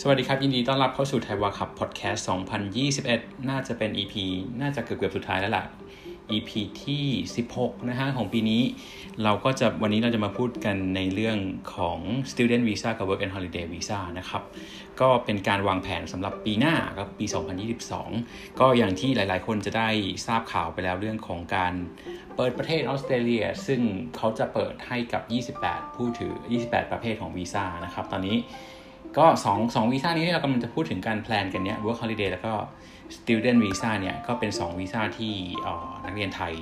สวัสดีครับ ยินดีต้อนรับเข้าสู่ไทยวาคับพอดแคสต์ 2021 น่าจะเป็น EP น่าจะเกือบเกือบสุดท้ายแล้วล่ะ EP ที่ 16 นะฮะ ของปีนี้ เราก็จะวันนี้เราจะมาพูดกันในเรื่องของ Student Visa กับ Work and Holiday Visa นะครับ ก็เป็นการวางแผนสำหรับปีหน้าครับปี 2022 ก็อย่างที่หลายๆ คนจะได้ทราบข่าวไปแล้วเรื่องของการเปิดประเทศออสเตรเลีย ซึ่งเขาจะเปิดให้กับ 28 ผู้ถือ 28 ประเภทของวีซ่านะครับ ตอนนี้ ก็2 2วีซ่านี้ที่เรากำลังจะพูดถึงการ plan กันเนี้ย work holiday แล้วก็ student visa เนี่ยก็เป็น2วีซ่าที่นักเรียนไทย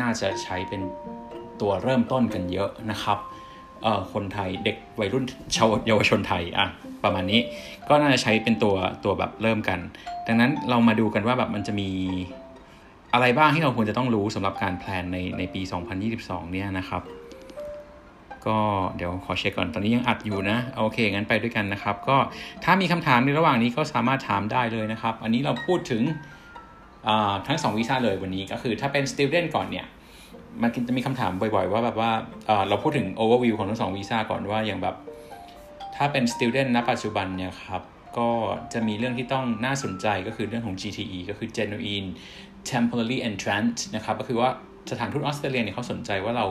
น่าจะใช้เป็นตัวเริ่มต้นกันเยอะนะครับคนไทยเด็กวัยรุ่นชาวเยาวชนไทยอะประมาณนี้ก็น่าจะใช้เป็นตัวตัวแบบเริ่มกัน ดังนั้นเรามาดูกันว่าแบบมันจะมีอะไรบ้างที่เราควรจะต้องรู้สำหรับการ plan ในในปี 2022 เนี่ยนะครับ ก็เดี๋ยวขอเช็คก่อนตอนนี้ยังอัดอยู่นะโอเคงั้นไปด้วยกันนะครับ ก็ถ้ามีคำถามในระหว่างนี้ก็สามารถถามได้เลยนะครับ อันนี้เราพูดถึงทั้ง2วีซ่าเลยวันนี้ก็คือถ้าเป็น student ก่อนเนี่ยมันจะมีคำถามบ่อยๆ ว่าแบบว่าเราพูดถึง overview ของทั้ง2วีซ่าก่อนว่าอย่างแบบ ถ้าเป็น student ณปัจจุบันเนี่ยครับก็จะมีเรื่องที่ต้องน่าสนใจก็คือเรื่องของ GTE ก็คือ genuine temporary entrant นะครับก็คือว่าสถานทูตออสเตรเลียเนี่ยเขาสนใจว่าเรา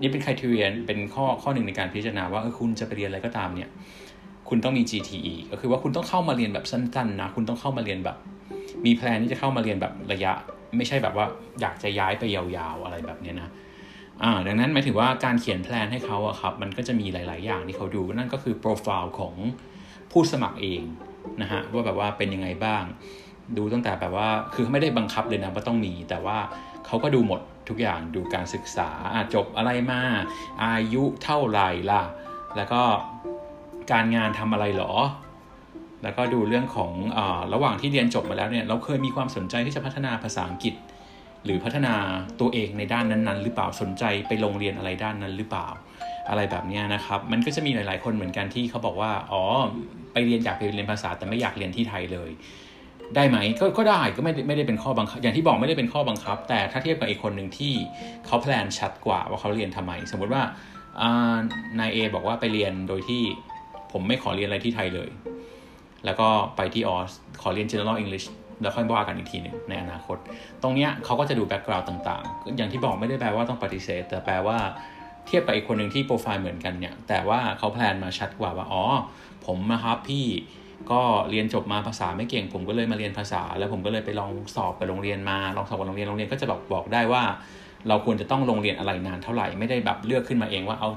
นี่เป็น criteria เป็นข้อข้อหนึ่งในการพิจารณาว่าเออคุณจะไปเรียนอะไรก็ตามเนี่ยคุณต้องมี GTE ก็คือว่าคุณต้องเข้ามาเรียนแบบสั้นๆนะคุณต้องเข้ามาเรียนแบบ มี plan ที่จะเข้ามาเรียนแบบระยะ ไม่ใช่แบบว่าอยากจะย้ายไปยาวๆอะไรแบบนี้นะอ่าดังนั้นหมายถึงว่าการเขียน plan ให้เขาอะครับมันก็จะมีหลาย ๆ อย่างที่เขาดูนั่นก็คือโปรไฟล์ของผู้สมัครเองนะฮะว่าแบบว่าเป็นยังไงบ้าง ดูตั้งแต่แบบว่าคือไม่ได้บังคับเลยนะว่าต้องมี แต่ว่า เขาก็ดูหมดทุกอย่างดูการศึกษาจบอะไรมา อายุเท่าไหร่ล่ะ แล้วก็การงานทำอะไรหรอ แล้วก็ดูเรื่องของอระหว่างที่เรียนจบมาแล้วเนี่ยเราเคยมีความสนใจที่จะพัฒนาภาษาอังกฤษ หรือพัฒนาตัวเองในด้านนั้นๆ หรือเปล่าสนใจไปโรงเรียนอะไรด้านนั้นหรือเปล่าอะไรแบบนี้นะครับ มันก็จะมีหลาย ๆ คนเหมือนกันที่เขาบอกว่า อ๋อ ไปเรียนอยากไปเรียนภาษาแต่ไม่อยากเรียนที่ไทยเลย ได้ไหมก็ก็ได้ก็ไม่ไม่ได้เป็นข้อบังคับ อย่างที่บอกไม่ได้เป็นข้อบังคับ แต่ถ้าเทียบกับอีกคนหนึ่งที่เขา plan ชัดกว่าว่าเขาเรียนทำไม สมมติว่านาย A บอกว่าไปเรียนโดยที่ผมไม่ขอเรียนอะไรที่ไทยเลย แล้วก็ไปที่ออสขอเรียน general English แล้วค่อยว่ากันอีกทีหนึ่งในอนาคต ตรงเนี้ยเขาก็จะดู background ต่างๆ อย่างที่บอกไม่ได้แปลว่าต้องปฏิเสธ แต่แปลว่าเทียบกับอีกคนหนึ่งที่โปรไฟล์เหมือนกันเนี่ย แต่ว่าเขาแพลนมาชัดกว่าว่า อ๋อ ผมนะครับพี่ ก็เรียนจบมาภาษาไม่เก่ง ผมก็เลยมาเรียนภาษา แล้วผมก็เลยไปลองสอบกับโรงเรียนมาลองสอบกับโรงเรียนโรงเรียนก็จะบอกบอกได้ว่า เราควรจะต้องลงเรียนอะไรนานเท่าไหร่ไม่ได้แบบเลือกขึ้นมาเองว่าเอา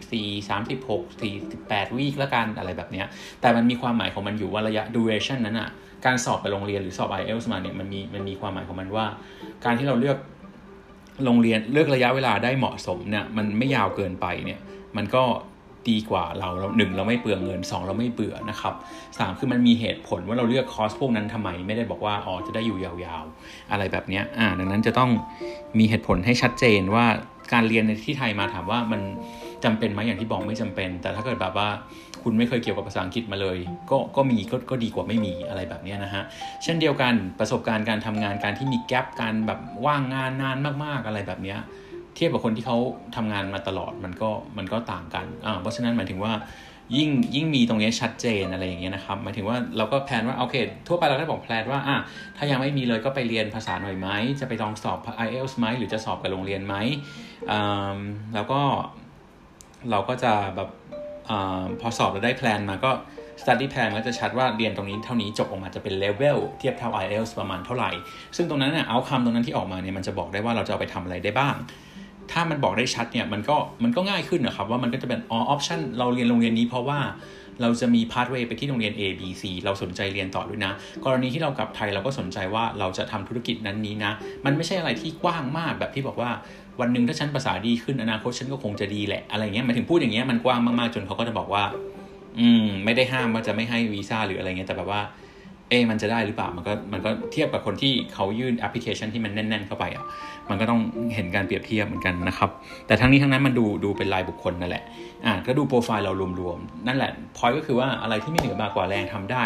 24 36 48วีคแล้วกันอะไรแบบนี้แต่มันมีความหมายของมันอยู่ว่าระยะ duration นั้นอะ่ะการสอบไปโรงเรียนหรือสอบ IELTS มาเนี่ยมันมีมันมีความหมายของมันว่า การที่เราเลือกโรงเรียนเลือกระยะเวลาได้เหมาะสมเนี่ยมันไม่ยาวเกินไปเนี่ยมันก็ ดีกว่าเราเราหนึ่งเราไม่เปลืองเงิน 2 เราไม่เบื่อนะครับสามคือมันมีเหตุผลว่าเราเลือกคอร์สพวกนั้นทำไมไม่ได้บอกว่าอ๋อจะได้อยู่ยาวๆ อะไรแบบนี้อ่าดังนั้นจะต้องมีเหตุผลให้ชัดเจนว่าการเรียนในที่ไทยมาถามว่ามันจำเป็นไหมอย่างที่บอกไม่จำเป็น แต่ถ้าเกิดแบบว่าคุณไม่เคยเกี่ยวกับภาษาอังกฤษมาเลย ก็ก็มีก็ก็ดีกว่าไม่มีอะไรแบบนี้นะฮะเช่นเดียวกันประสบการณ์การทำงานการที่มีแกลบการแบบว่างงานนานมากๆอะไรแบบนี้ เทียบกับคนที่เขาทำงานมาตลอดมันก็มันก็ต่างกันอ่าเพราะฉะนั้นหมายถึงว่ายิ่งยิ่งมีตรงนี้ชัดเจนอะไรอย่างเงี้ยนะครับหมายถึงว่าเราก็แพลนว่าโอเค ทั่วไปเราก็บอกแพลนว่าอะถ้ายังไม่มีเลยก็ไปเรียนภาษาหน่อยไหมจะไปลองสอบ IELTS ไหมหรือจะสอบกับโรงเรียนไหมอ่าแล้วก็เราก็จะแบบอ่าพอสอบเราได้แพลนมาก็ study plan ก็จะชัดว่าเรียนตรงนี้เท่านี้จบออกมาจะเป็น level เทียบเท่า IELTS ประมาณเท่าไหร่ ซึ่งตรงนั้นเนี่ยเอาคำตรงนั้นที่ออกมาเนี่ยมันจะบอกได้ว่าเราจะเอาไปทำอะไรได้บ้าง ถ้ามันบอกได้ชัดเนี่ยมันก็มันก็ง่ายขึ้นนะครับว่ามันก็จะเป็นอ๋อ option เราเรียนโรงเรียนนี้เพราะว่าเราจะมี pathway ไปที่โรงเรียน A B C เราสนใจเรียนต่อด้วยนะ กรณีที่เรากลับไทยเราก็สนใจว่าเราจะทำธุรกิจนั้นนี้นะ มันไม่ใช่อะไรที่กว้างมากแบบที่บอกว่าวันหนึ่งถ้าฉันภาษาดีขึ้นอนาคตฉันก็คงจะดีแหละอะไรเงี้ยมาถึงพูดอย่างเงี้ยมันกว้างมากๆจนเขาก็จะบอกว่า อืมไม่ได้ห้ามว่าจะไม่ให้วีซ่าหรืออะไรเงี้ยแต่แบบว่า เอมันจะได้หรือเปล่ามันก็มันก็เทียบกับคนที่เขายื่นแอปพลิเคชันที่มันแน่น ๆ เข้าไปอะมันก็ต้องเห็นการเปรียบเทียบเหมือนกันนะครับแต่ทั้งนี้ทั้งนั้นมันดูดูเป็นรายบุคคลนั่นแหละอ่าก็ดูโปรไฟล์เรารวมๆนั่นแหละพอยก็คือว่าอะไรที่ไม่เหนือบากว่าแรงทำได้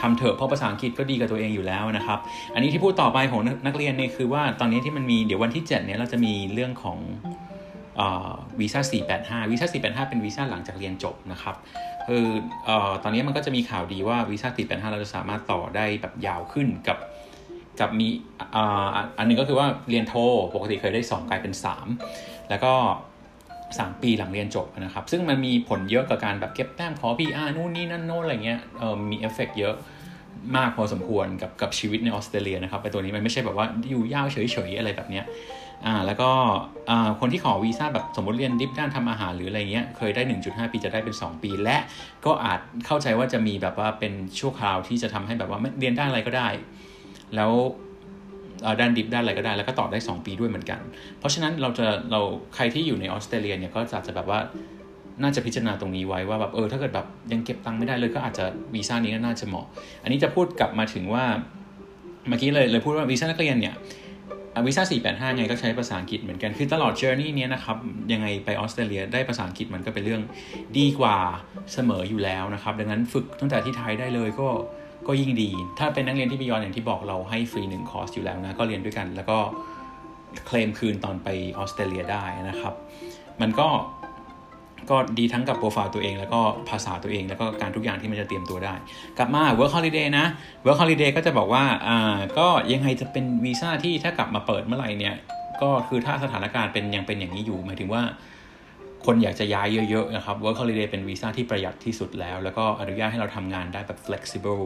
ทำเถอะเพราะภาษาอังกฤษก็ดีกับตัวเองอยู่แล้วนะครับอันนี้ที่พูดต่อไปของนักเรียนเนี่ยคือว่าตอนนี้ที่มันมีเดี๋ยววันที่7เนี่ยเราจะมีเรื่องของ วีซ่า 485 วีซ่า 485 เป็นวีซ่าหลังจากเรียนจบนะครับคืออตอนนี้มันก็จะมีข่าวดีว่าวีซ่า 485 เราจะสามารถต่อได้แบบยาวขึ้นกับกับมีอันนึงก็คือว่าเรียนโทปกติเคยได้ 2 กลายเป็น 3 แล้วก็ 3 ปีหลังเรียนจบนะครับ ซึ่งมันมีผลเยอะกับการแบบเก็บแต้มขอ PR นู่นนี่นั่นโน้นอะไรเงี้ยมีเอฟเฟกเยอะมากพอสมควรกับกับชีวิตในออสเตรเลียนะครับไอตัวนี้มันไม่ใช่แบบว่าอยู่ยาวเฉยๆอะไรแบบเนี้ย อ่าแล้วก็อ่าคนที่ขอวีซ่าแบบสมมติเรียนดิฟด้านทำอาหารหรืออะไรเงี้ยเคยได้ 1.5 ปีจะได้เป็น 2 ปี และก็อาจเข้าใจว่าจะมีแบบว่าเป็นชั่วคราวที่จะทำให้แบบว่าเรียนด้านอะไรก็ได้ แล้วด้านดิฟด้านอะไรก็ได้แล้วก็ต่อได้ 2 ปีด้วยเหมือนกัน เพราะฉะนั้นเราจะเราใครที่อยู่ในออสเตรเลียเนี่ยก็จะจะแบบว่าน่าจะพิจารณาตรงนี้ไว้ว่าแบบเออถ้าเกิดแบบยังเก็บตังค์ไม่ได้เลยก็อาจจะวีซ่านี้ก็น่าจะเหมาะ อันนี้จะพูดกลับมาถึงว่าเมื่อกี้เลยเลยพูดว่าวีซ่านักเรียนเนี่ย วีซ่า485ไงก็ใช้ภาษาอังกฤษเหมือนกัน คือตลอดเจอร์นี่นี้นะครับ ยังไงไปออสเตรเลียได้ภาษาอังกฤษมันก็เป็นเรื่องดีกว่าเสมออยู่แล้วนะครับ ดังนั้นฝึกตั้งแต่ที่ไทยได้เลยก็ก็ยิ่งดี ถ้าเป็นนักเรียนที่บิยอนอย่างที่บอกเราให้ฟรีหนึ่งคอร์สอยู่แล้วนะ ก็เรียนด้วยกัน แล้วก็เคลมคืนตอนไปออสเตรเลียได้นะครับ มันก็ ก็ดีทั้งกับโปรไฟล์ตัวเอง แล้วก็ภาษาตัวเอง แล้วก็การทุกอย่างที่มันจะเตรียมตัวได้ กลับมา work holiday นะ work holiday ก็จะบอกว่าอ่าก็ยังไงจะเป็นวีซ่าที่ถ้ากลับมาเปิดเมื่อไหร่เนี่ยก็คือถ้าสถานการณ์เป็นยังเป็นอย่างนี้อยู่ หมายถึงว่าคนอยากจะย้ายเยอะๆนะครับ work holiday เป็นวีซ่าที่ประหยัดที่สุดแล้ว แล้วก็อนุญาตให้เราทำงานได้แบบ flexible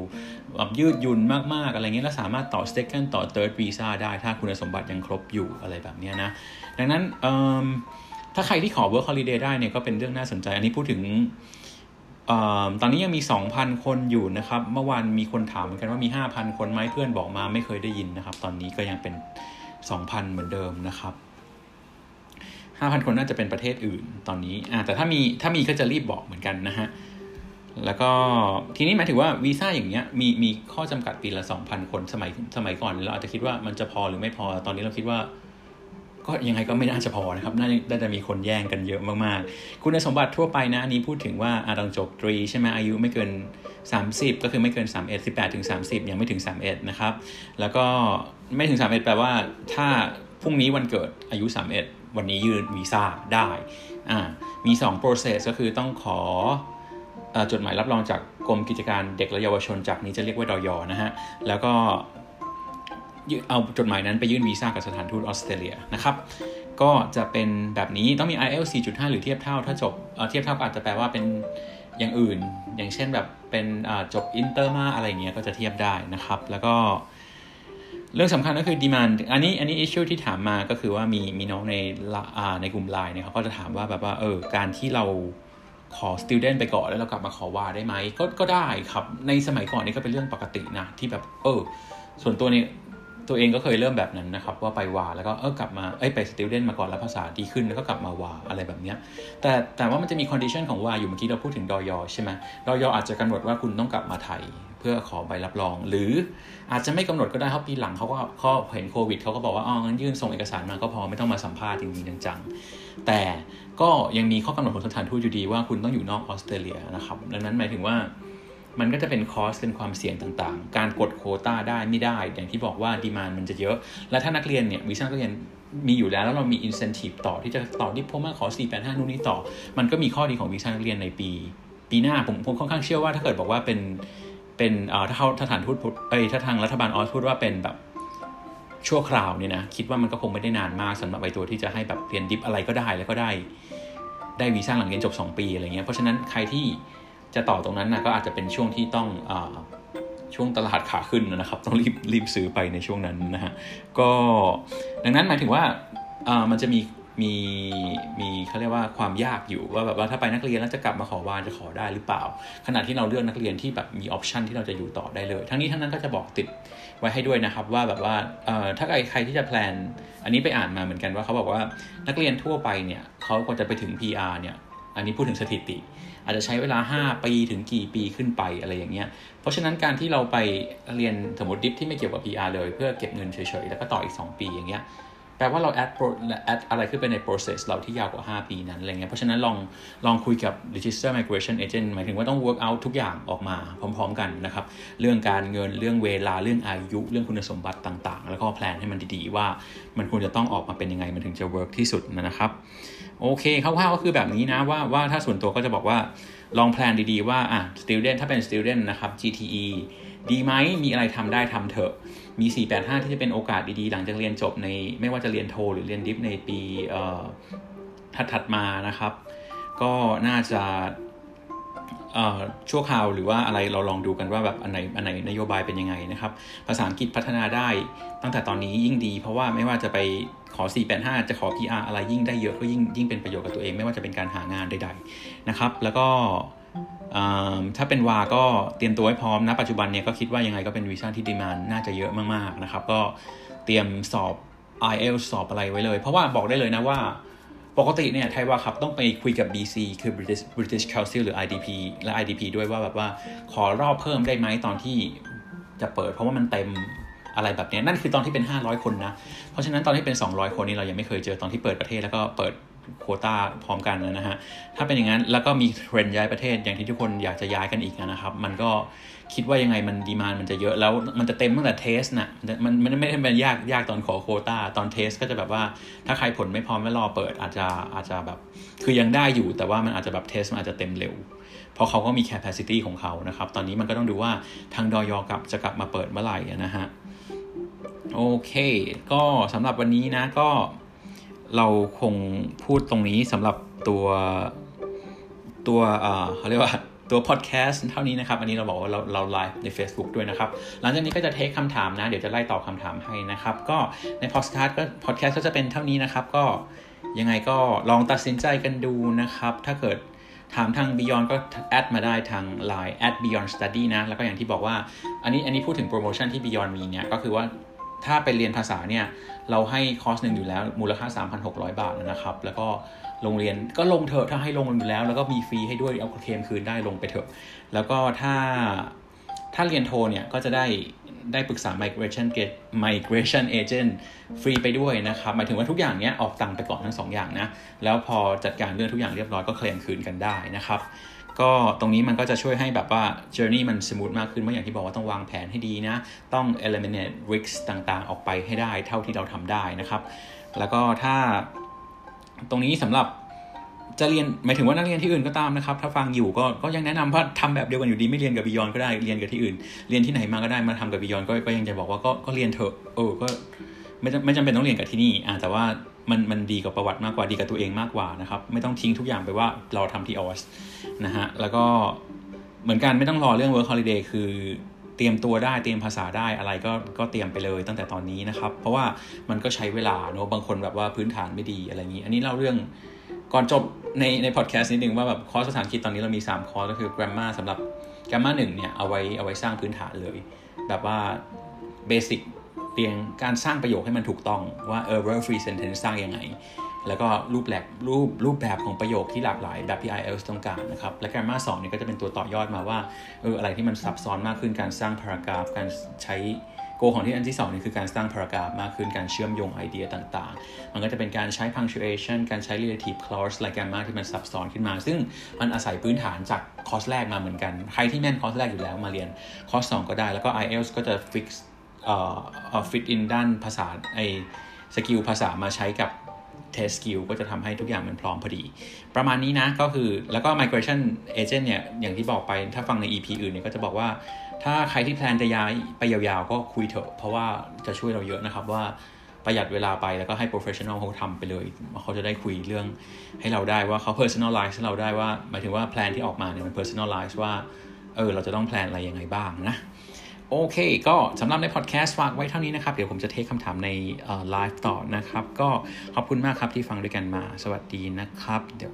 แบบยืดหยุ่นมากๆ อะไรเงี้ย แล้วสามารถต่อ second ต่อ third visa ได้ ถ้าคุณสมบัติยังครบอยู่อะไรแบบนี้นะ ดังนั้น ถ้าใครที่ขอ work holiday ได้เนี่ยก็เป็นเรื่องน่าสนใจ อันนี้พูดถึงอตอนนี้ยังมี 2,000 คนอยู่นะครับ เมื่อวานมีคนถามเหมือนกันว่ามี 5,000 คนไหมเพื่อนบอกมาไม่เคยได้ยินนะครับ ตอนนี้ก็ยังเป็น 2,000 เหมือนเดิมนะครับ 5,000 คนน่าจะเป็นประเทศอื่นตอนนี้แต่ถ้ามีถ้ามีก็จะรีบบอกเหมือนกันนะฮะแล้วก็ทีนี้หมายถึงว่าวีซ่าอย่างเงี้ยมีมีข้อจำกัดปีละ 2,000 คนสมัยสมัยก่อนเราอาจจะคิดว่ามันจะพอหรือไม่พอตอนนี้เราคิดว่า ก็ยังไงก็ไม่น่าจะพอนะครับ น่าจะมีคนแย่งกันเยอะมากๆ คุณสมบัติทั่วไปนะ อันนี้พูดถึงว่าอาต้องจบตรีใช่ไหมอายุไม่เกิน 30 ก็คือไม่เกิน 31 18ถึง30 ยังไม่ถึง 31 นะครับ แล้วก็ไม่ถึง 31 แปลว่า ถ้าพรุ่งนี้วันเกิดอายุ 31 วันนี้ยืนวีซ่าได้อ่ามี 2 process ก็คือต้องขอจดหมายรับรองจากกรมกิจการเด็กและเยาวชนจากนี้จะเรียกว่าดอยนะฮะ แล้วก็ เอาจดหมายนั้นไปยื่นวีซ่ากับสถานทูตออสเตรเลียนะครับ ก็จะเป็นแบบนี้ต้องมี IELTS 4.5 หรือเทียบเท่าถ้าจบเทียบเท่าก็อาจจะแปลว่าเป็นอย่างอื่น อย่างเช่นแบบเป็นจบอินเตอร์มาอะไรเงี้ยก็จะเทียบได้นะครับ แล้วก็เรื่องสำคัญก็คือ demand อันนี้อันนี้ issue ที่ถามมาก็คือว่ามีมีน้องในในกลุ่มไลน์เนี่ยเขาก็จะถามว่าแบบว่าเออการที่เราขอ student ไปก่อนแล้วเรากลับมาขอ WAH ได้ไหมก็ก็ได้ครับ ในสมัยก่อนนี่ก็เป็นเรื่องปกตินะ ที่แบบเออส่วนตัวเนี้ย ตัวเองก็เคยเริ่มแบบนั้นนะครับ ว่าไป WAH แล้วก็เออกลับมาเอ้ยไป student มาก่อนแล้วภาษาดีขึ้นแล้วก็กลับมา WAH อะไรแบบนี้แต่แต่ว่ามันจะมี condition ของ WAH อยู่เมื่อกี้เราพูดถึงดอยอใช่ไหมดอยออาจจะกำหนดว่าคุณต้องกลับมาไทยเพื่อขอใบรับรอง หรืออาจจะไม่กำหนดก็ได้เพราะปีหลังเขาก็เขาเห็นโควิดเขาก็บอกว่าอ๋องั้นยื่นส่งเอกสารมาก็พอไม่ต้องมาสัมภาษณ์จริงๆจังๆแต่ก็ยังมีข้อกำหนดของสถานทูตอยู่ดีว่าคุณต้องอยู่นอกออสเตรเลียนะครับดังนั้นหมายถึงว่า มันก็จะเป็นคอสเป็นความเสี่ยงต่างๆ การกดโคต้าได้ไม่ได้ อย่างที่บอกว่าดีมานมันจะเยอะ และถ้านักเรียนเนี่ยวิชานักเรียนมีอยู่แล้ว แล้วเรามีอินเซนティブต่อที่จะต่อดิพโพมาขอ 485นู่นนี่ต่อ มันก็มีข้อดีของวิชานักเรียนในปี ปีหน้าผมผมค่อนข้างเชื่อว่าถ้าเกิดบอกว่าเป็นเป็นเอ่อถ้าเขาถ้าฐานทูตเอ้ยถ้าทางรัฐบาลออสพูดว่าเป็นแบบชั่วคราวเนี่ยนะคิดว่ามันก็คงไม่ได้นานมากสำหรับใบตัวที่จะให้แบบเรียนดิฟอะไรก็ได้แล้วก็ได้ ได้วีซ่าหลังเรียนจบ 2 ปีอะไรเงี้ยเพราะฉะนั้นใครที่ จะต่อตรงนั้นนะก็อาจจะเป็นช่วงที่ต้องอช่วงตลาดขาขึ้นนะครับ ต้องรีบรีบซื้อไปในช่วงนั้นนะฮะก็ดังนั้นหมายถึงว่ามันจะมีมีมีเขาเรียกว่าความยากอยู่ว่าแบบว่าถ้าไปนักเรียนแล้วจะกลับมาขอวานจะขอได้หรือเปล่า ขณะที่เราเลือกนักเรียนที่แบบมีออปชันที่เราจะอยู่ต่อได้เลย ทั้งนี้ทั้งนั้นก็จะบอกติดไว้ให้ด้วยนะครับว่าแบบว่าถ้าใครใครที่จะแพลน อันนี้ไปอ่านมาเหมือนกันว่าเขาบอกว่านักเรียนทั่วไปเนี่ยเขาควรจะไปถึง PR เนี่ย อันนี้พูดถึงสถิติ อาจจะใช้เวลา 5 ปีถึงกี่ปีขึ้นไปอะไรอย่างเงี้ย เพราะฉะนั้นการที่เราไปเรียนสมมติดิฟที่ไม่เกี่ยวกับ PR เลย เพื่อเก็บเงินเฉยๆ แล้วก็ต่ออีก 2 ปีอย่างเงี้ยแปลว่าเราแอดแอดอะไรขึ้นไปใน process เราที่ยาวกว่า 5 ปีนั้นอะไรเงี้ย เพราะฉะนั้นลองลองคุยกับ register migration agent หมายถึงว่าต้อง work out ทุกอย่างออกมาพร้อม ๆ กันนะครับ เรื่องการเงินเรื่องเวลาเรื่องอายุ เรื่องคุณสมบัติต่างๆ แล้วก็แพลนให้มันดีๆ ว่ามันควรจะต้องออกมาเป็นยังไงมันถึงจะ work ที่สุดนะครับ โอเคคร่าวๆก็คือแบบนี้นะว่าว่าถ้าส่วนตัวก็จะบอกว่าลองแพลนดีๆว่าอะ student ถ้าเป็น student นะครับ GTE ดีไหมมีอะไรทำได้ทำเถอะ มี 485 ที่จะเป็นโอกาสดีๆ หลังจากเรียนจบในไม่ว่าจะเรียนโทหรือเรียนดิฟในปีถัดๆมานะครับ ก็น่าจะ ชั่วคราวหรือว่าอะไรเราลองดูกันว่าแบบอันไหนอันไหนนโยบายเป็นยังไงนะครับ ภาษาอังกฤษพัฒนาได้ตั้งแต่ตอนนี้ยิ่งดี เพราะว่าไม่ว่าจะไปขอ 485 จะขอ PR อะไรยิ่งได้เยอะก็ยิ่งยิ่งเป็นประโยชน์กับตัวเองไม่ว่าจะเป็นการหางานใดๆนะครับ แล้วก็ถ้าเป็นวาก็เตรียมตัวให้พร้อมนะปัจจุบันเนี่ยก็คิดว่ายังไงก็เป็นวิชาที่ดีมานน่าจะเยอะมากๆนะครับ ก็เตรียมสอบ IELTS สอบอะไรไว้เลย เพราะว่าบอกได้เลยนะว่า ปกติเนี่ยไทยว่าครับต้องไปคุยกับ BC คือ British British Council หรือ IDP และ IDP ด้วยว่าแบบว่าขอรอบเพิ่มได้ไหมตอนที่จะเปิด เพราะว่ามันเต็มอะไรแบบนี้นั่นคือตอนที่เป็น 500 คนนะ เพราะฉะนั้นตอนที่เป็น 200 คนนี้เรายังไม่เคยเจอตอนที่เปิดประเทศแล้วก็เปิด โคต้าพร้อมกันแล้วนะฮะ ถ้าเป็นอย่างนั้นแล้วก็มีเทรนย้ายประเทศอย่างที่ทุกคนอยากจะย้ายกันอีกนะครับ มันก็คิดว่ายังไงมันดีมานมันจะเยอะแล้วมันจะเต็มตั้งแต่เทสนะ่ะมันมันไม่ได้เป็นยากยากตอนขอโคต้าตอนเทสก็จะแบบว่าถ้าใครผลไม่พร้อมไม่รอเปิดอาจจะอาจจะแบบ คือยังได้อยู่แต่ว่ามันอาจจะแบบเทสมันอาจจะเต็มเร็ว เพราะเขาก็มี capacity ของเขานะครับ ตอนนี้มันก็ต้องดูว่าทางดอยอกับจะกลับมาเปิดเมื่อไหร่นะฮะโอเค ก็สำหรับวันนี้นะก็ เราคงพูดตรงนี้สำหรับตัวตัวเขาเรียกว่าตัวพอดแคสต์เท่านี้นะครับ อันนี้เราบอกว่าเราเราไลฟ์ใน Facebook ด้วยนะครับ หลังจากนี้ก็จะเทคคำถามนะ เดี๋ยวจะไล่ตอบคำถามให้นะครับ ก็ในพอดแคสต์ก็พอดแคสต์ก็จะเป็นเท่านี้นะครับ ก็ยังไงก็ลองตัดสินใจกันดูนะครับ ถ้าเกิดถามทาง Beyond ก็แอดมาได้ทาง Line at Beyond Study นะ แล้วก็อย่างที่บอกว่า อันนี้อันนี้พูดถึงโปรโมชั่นที่ Beyond มีเนี่ย ก็คือว่า ถ้าไปเรียนภาษาเนี่ยเราให้คอร์สหนึ่งอยู่แล้วมูลค่า 3,600 บาทนะครับ แล้วก็โรงเรียนก็ลงเถอะถ้าให้ลงอยู่แล้ว แล้วก็มีฟรีให้ด้วยเอาเคลมคืนได้ลงไปเถอะ แล้วก็ถ้าถ้าเรียนโทเนี่ยก็จะได้ได้ปรึกษา migration migration agent ฟรีไปด้วยนะครับ หมายถึงว่าทุกอย่างเนี้ยออกตังไปก่อนทั้งสองอย่างนะ แล้วพอจัดการเรื่องทุกอย่างเรียบร้อยก็เคลมคืนกันได้นะครับ ก็ตรงนี้มันก็จะช่วยให้แบบว่า journey มันสมูทมากขึ้นเมื่ออย่างที่บอกว่าต้องวางแผนให้ดีนะ ต้อง eliminate risks ต่างๆ ออกไปให้ได้เท่าที่เราทำได้นะครับ แล้วก็ถ้าตรงนี้สำหรับจะเรียนหมายถึงว่านักเรียนที่อื่นก็ตามนะครับ ถ้าฟังอยู่ก็ก็ยังแนะนำว่าทำแบบเดียวกันอยู่ดีไม่เรียนกับบิยอนก็ได้เรียนกับที่อื่น เรียนที่ไหนมาก็ได้มาทำกับบิยอนก็ก็ยังจะบอกว่าก็ก็เรียนเถอะเออก็ไม่ไม่จำเป็นต้องเรียนกับที่นี่อ่าแต่ว่า มันมันดีกับประวัติมากกว่าดีกับตัวเองมากกว่านะครับ ไม่ต้องทิ้งทุกอย่างไปว่าเราทำที่ออสนะฮะแล้วก็เหมือนกันไม่ต้องรอเรื่อง work holiday คือเตรียมตัวได้เตรียมภาษาได้อะไรก็ก็เตรียมไปเลยตั้งแต่ตอนนี้นะครับ เพราะว่ามันก็ใช้เวลาเนอะบางคนแบบว่าพื้นฐานไม่ดีอะไรอย่างนี้ อันนี้เล่าเรื่องก่อนจบในในพอดแคสต์นิดนึงว่าแบบคอร์สภาษาอังกฤษตอนนี้เรามี 3 คอร์สก็คือ grammar สำหรับ grammar หนึ่งเนี่ยเอาไว้เอาไว้สร้างพื้นฐานเลย แบบว่าเบสิก เรียงการสร้างประโยคให้มันถูกต้องว่าเออ verb free sentence สร้างยังไง แล้วก็รูปแบบรูปรูปแบบของประโยคที่หลากหลายแบบที่ IELTS ต้องการนะครับ และ Grammar 2เนี่ยก็จะเป็นตัวต่อยอดมาว่าเอออะไรที่มันซับซ้อนมากขึ้นการสร้างพารากราฟการใช้โกของที่อันที่2นี่คือการสร้างพารากราฟมากขึ้นการเชื่อมโยงไอเดียต่างๆ มันก็จะเป็นการใช้ punctuation การใช้ relative clause อะไรกันมากที่มันซับซ้อนขึ้นมา ซึ่งมันอาศัยพื้นฐานจากคอร์สแรกมาเหมือนกัน ใครที่แม่นคอร์สแรกอยู่แล้วมาเรียนคอร์ส2ก็ได้ แล้วก็ IELTS ก็จะ fix เอ่อ fit in ด้านภาษาไอ skill ภาษามาใช้กับ test skill ก็จะทำให้ทุกอย่างมันพร้อมพอดี ประมาณนี้นะก็คือแล้วก็ migration agent เนี่ย อย่างที่บอกไปถ้าฟังใน EP อื่นเนี่ยก็จะบอกว่า ถ้าใครที่ plan จะย้ายไปยาวๆ ก็คุยเถอะ เพราะว่าจะช่วยเราเยอะนะครับว่าประหยัดเวลาไปแล้วก็ให้ professional เขาทำไปเลย เขาจะได้คุยเรื่องให้เราได้ว่าเขา personalize ให้เราได้ว่า หมายถึงว่าแพลนที่ออกมาเนี่ยมัน personalize ว่าเออเราจะต้องแพลนอะไรยังไงบ้างนะ โอเค ก็สำหรับในพอดแคสต์ฝากไว้เท่านี้นะครับ เดี๋ยวผมจะเทคคำถามในไลฟ์ต่อนะครับ ก็ขอบคุณมากครับที่ฟังด้วยกันมา สวัสดีนะครับ เดี๋ยว